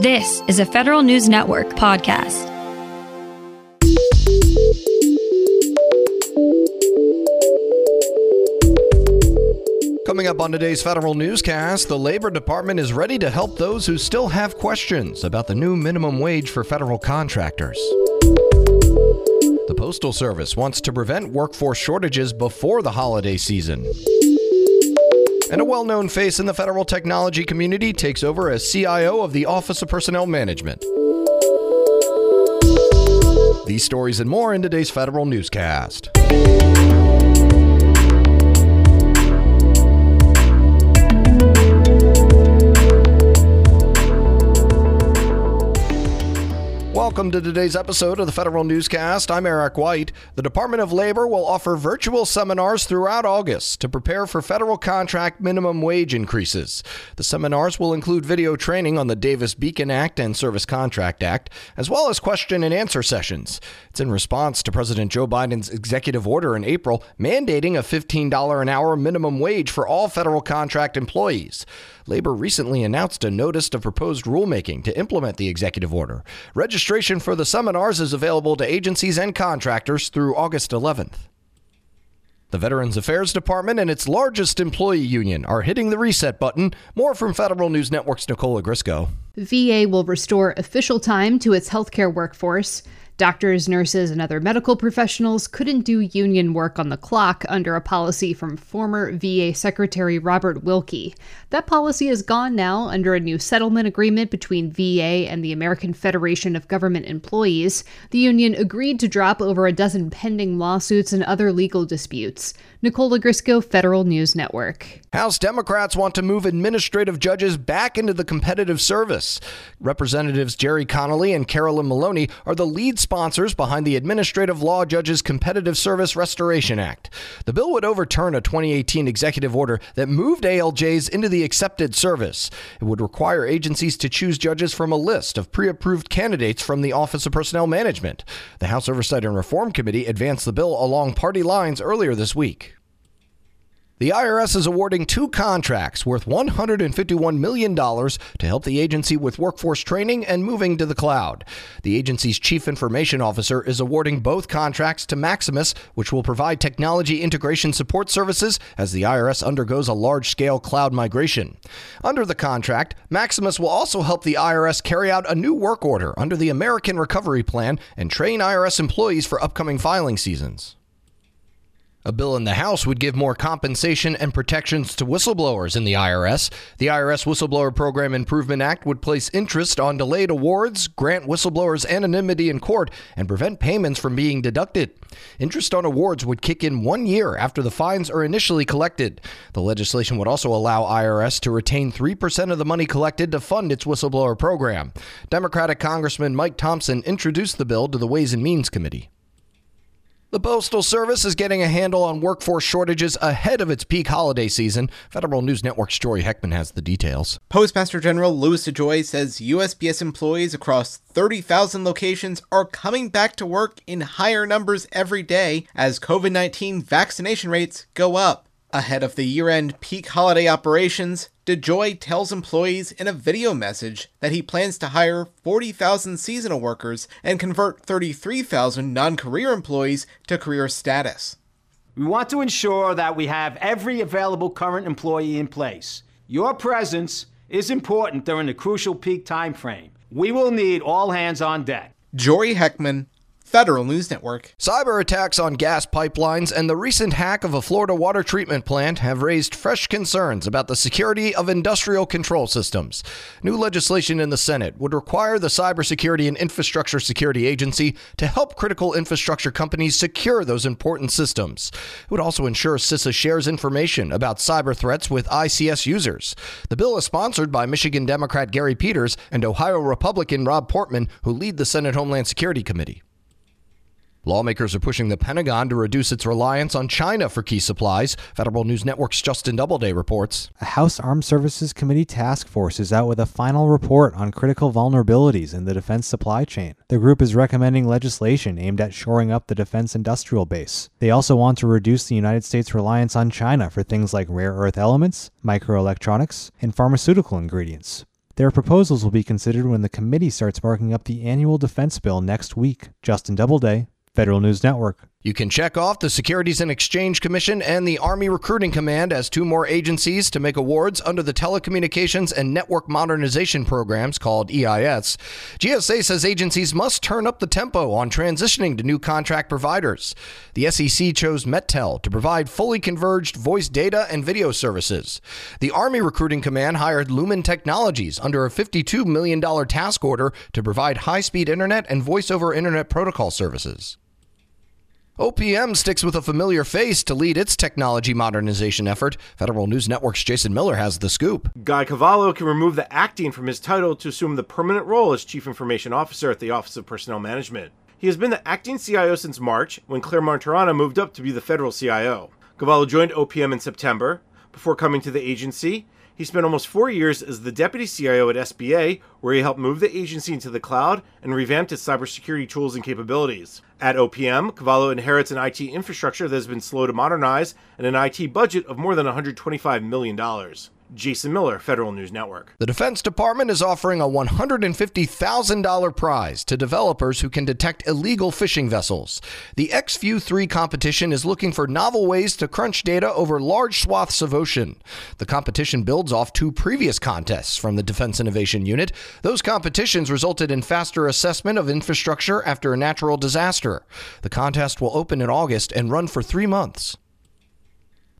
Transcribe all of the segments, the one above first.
This is a Federal News Network podcast. Coming up on today's federal newscast, the Labor Department is ready to help those who still have questions about the new minimum wage for federal contractors. The Postal Service wants to prevent workforce shortages before the holiday season. And a well known face in the federal technology community takes over as CIO of the Office of Personnel Management. These stories and more in today's federal newscast. Welcome to today's episode of the Federal Newscast. I'm Eric White. The Department of Labor will offer virtual seminars throughout August to prepare for federal contract minimum wage increases. The seminars will include video training on the Davis Bacon Act and Service Contract Act, as well as question and answer sessions. It's in response to President Joe Biden's executive order in April mandating a $15 an hour minimum wage for all federal contract employees. Labor recently announced a notice of proposed rulemaking to implement the executive order. Registration for the seminars is available to agencies and contractors through August 11th. The Veterans Affairs Department and its largest employee union are hitting the reset button. More from Federal News Network's Nicole Ogrysko. VA will restore official time to its healthcare workforce. Doctors, nurses, and other medical professionals couldn't do union work on the clock under a policy from former VA Secretary Robert Wilkie. That policy is gone now under a new settlement agreement between VA and the American Federation of Government Employees. The union agreed to drop over a dozen pending lawsuits and other legal disputes. Nicole Ogrysko, Federal News Network. House Democrats want to move administrative judges back into the competitive service. Representatives Gerry Connolly and Carolyn Maloney are the lead sponsors behind the Administrative Law Judges Competitive Service Restoration Act. The bill would overturn a 2018 executive order that moved ALJs into the excepted service. It would require agencies to choose judges from a list of pre approved candidates from the Office of Personnel Management. The House Oversight and Reform Committee advanced the bill along party lines earlier this week. The IRS is awarding two contracts worth $151 million to help the agency with workforce training and moving to the cloud. The agency's chief information officer is awarding both contracts to Maximus, which will provide technology integration support services as the IRS undergoes a large scale cloud migration. Under the contract, Maximus will also help the IRS carry out a new work order under the American Recovery Plan and train IRS employees for upcoming filing seasons. A bill in the House would give more compensation and protections to whistleblowers in the IRS. The IRS Whistleblower Program Improvement Act would place interest on delayed awards, grant whistleblowers anonymity in court, and prevent payments from being deducted. Interest on awards would kick in one year after the fines are initially collected. The legislation would also allow IRS to retain 3% of the money collected to fund its whistleblower program. Democratic Congressman Mike Thompson introduced the bill to the Ways and Means Committee. The Postal Service is getting a handle on workforce shortages ahead of its peak holiday season. Federal News Network's Jory Heckman has the details. Postmaster General Louis DeJoy says USPS employees across 30,000 locations are coming back to work in higher numbers every day as COVID 19 vaccination rates go up. Ahead of the year end peak holiday operations, DeJoy tells employees in a video message that he plans to hire 40,000 seasonal workers and convert 33,000 non career employees to career status. We want to ensure that we have every available current employee in place. Your presence is important during the crucial peak time frame. We will need all hands on deck. Jory Heckman, Federal News Network. Cyber attacks on gas pipelines and the recent hack of a Florida water treatment plant have raised fresh concerns about the security of industrial control systems. New legislation in the Senate would require the Cybersecurity and Infrastructure Security Agency to help critical infrastructure companies secure those important systems. It would also ensure CISA shares information about cyber threats with ICS users. The bill is sponsored by Michigan Democrat Gary Peters and Ohio Republican Rob Portman, who lead the Senate Homeland Security Committee. Lawmakers are pushing the Pentagon to reduce its reliance on China for key supplies. Federal News Network's Justin Doubleday reports. A House Armed Services Committee task force is out with a final report on critical vulnerabilities in the defense supply chain. The group is recommending legislation aimed at shoring up the defense industrial base. They also want to reduce the United States' reliance on China for things like rare earth elements, microelectronics, and pharmaceutical ingredients. Their proposals will be considered when the committee starts marking up the annual defense bill next week. Justin Doubleday, Federal News Network. You can check off the Securities and Exchange Commission and the Army Recruiting Command as two more agencies to make awards under the Telecommunications and Network Modernization Programs called EIS. GSA says agencies must turn up the tempo on transitioning to new contract providers. The SEC chose MetTel to provide fully converged voice data and video services. The Army Recruiting Command hired Lumen Technologies under a $52 million task order to provide high speed internet and voice over internet protocol services. OPM sticks with a familiar face to lead its technology modernization effort. Federal News Network's Jason Miller has the scoop. Guy Cavallo can remove the acting from his title to assume the permanent role as Chief Information Officer at the Office of Personnel Management. He has been the acting CIO since March, when Clare Martorana moved up to be the federal CIO. Cavallo joined OPM in September. Before coming to the agency, he spent almost four years as the deputy CIO at SBA, where he helped move the agency into the cloud and revamped its cybersecurity tools and capabilities. At OPM, Cavallo inherits an IT infrastructure that has been slow to modernize and an IT budget of more than $125 million. Jason Miller, Federal News Network. The Defense Department is offering a $150,000 prize to developers who can detect illegal fishing vessels. The XView 3 competition is looking for novel ways to crunch data over large swaths of ocean. The competition builds off two previous contests from the Defense Innovation Unit. Those competitions resulted in faster assessment of infrastructure after a natural disaster. The contest will open in August and run for three months.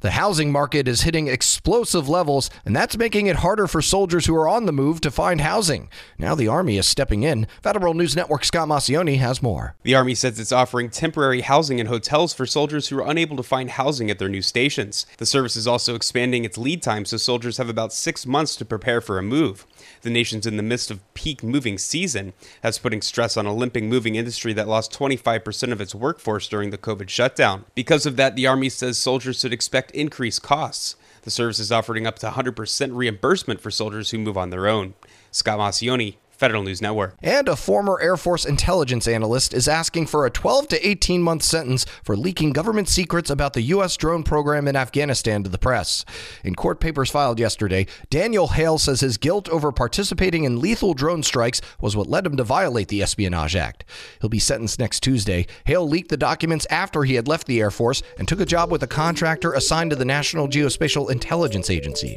The housing market is hitting explosive levels, and that's making it harder for soldiers who are on the move to find housing. Now the Army is stepping in. Federal News Network Scott Maucione has more. The Army says it's offering temporary housing in hotels for soldiers who are unable to find housing at their new stations. The service is also expanding its lead time so soldiers have about six months to prepare for a move. The nation's in the midst of peak moving season. That's putting stress on a limping moving industry that lost 25% of its workforce during the COVID shutdown. Because of that, the Army says soldiers should expect increased costs. The service is offering up to 100% reimbursement for soldiers who move on their own. Scott Maucione, Federal News Network. And a former Air Force intelligence analyst is asking for a 12 to 18 month sentence for leaking government secrets about the U.S. drone program in Afghanistan to the press. In court papers filed yesterday, Daniel Hale says his guilt over participating in lethal drone strikes was what led him to violate the Espionage Act. He'll be sentenced next Tuesday. Hale leaked the documents after he had left the Air Force and took a job with a contractor assigned to the National Geospatial Intelligence Agency.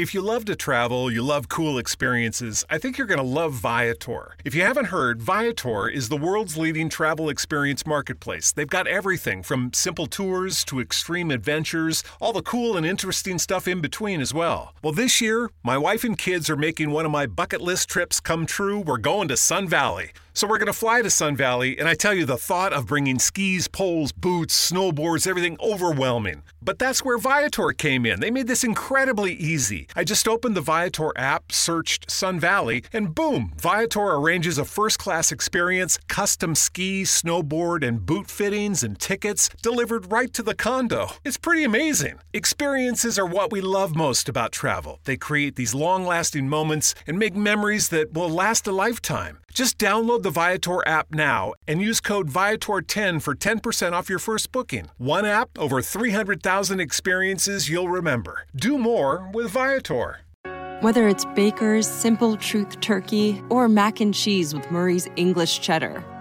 If you love to travel, you love cool experiences, I think you're going to love Viator. If you haven't heard, Viator is the world's leading travel experience marketplace. They've got everything from simple tours to extreme adventures, all the cool and interesting stuff in between as well. Well, this year, my wife and kids are making one of my bucket list trips come true. We're going to Sun Valley. So we're going to fly to Sun Valley, and I tell you, the thought of bringing skis, poles, boots, snowboards, everything overwhelming. But that's where Viator came in. They made this incredibly easy. I just opened the Viator app, searched Sun Valley, and boom, Viator arranges a first class experience, custom ski, snowboard, and boot fittings and tickets delivered right to the condo. It's pretty amazing. Experiences are what we love most about travel. They create these long lasting moments and make memories that will last a lifetime. Just download the Viator app now and use code Viator10 for 10% off your first booking. One app, over 300,000 experiences you'll remember. Do more with Viator. Whether it's Baker's Simple Truth Turkey or mac and cheese with Murray's English Cheddar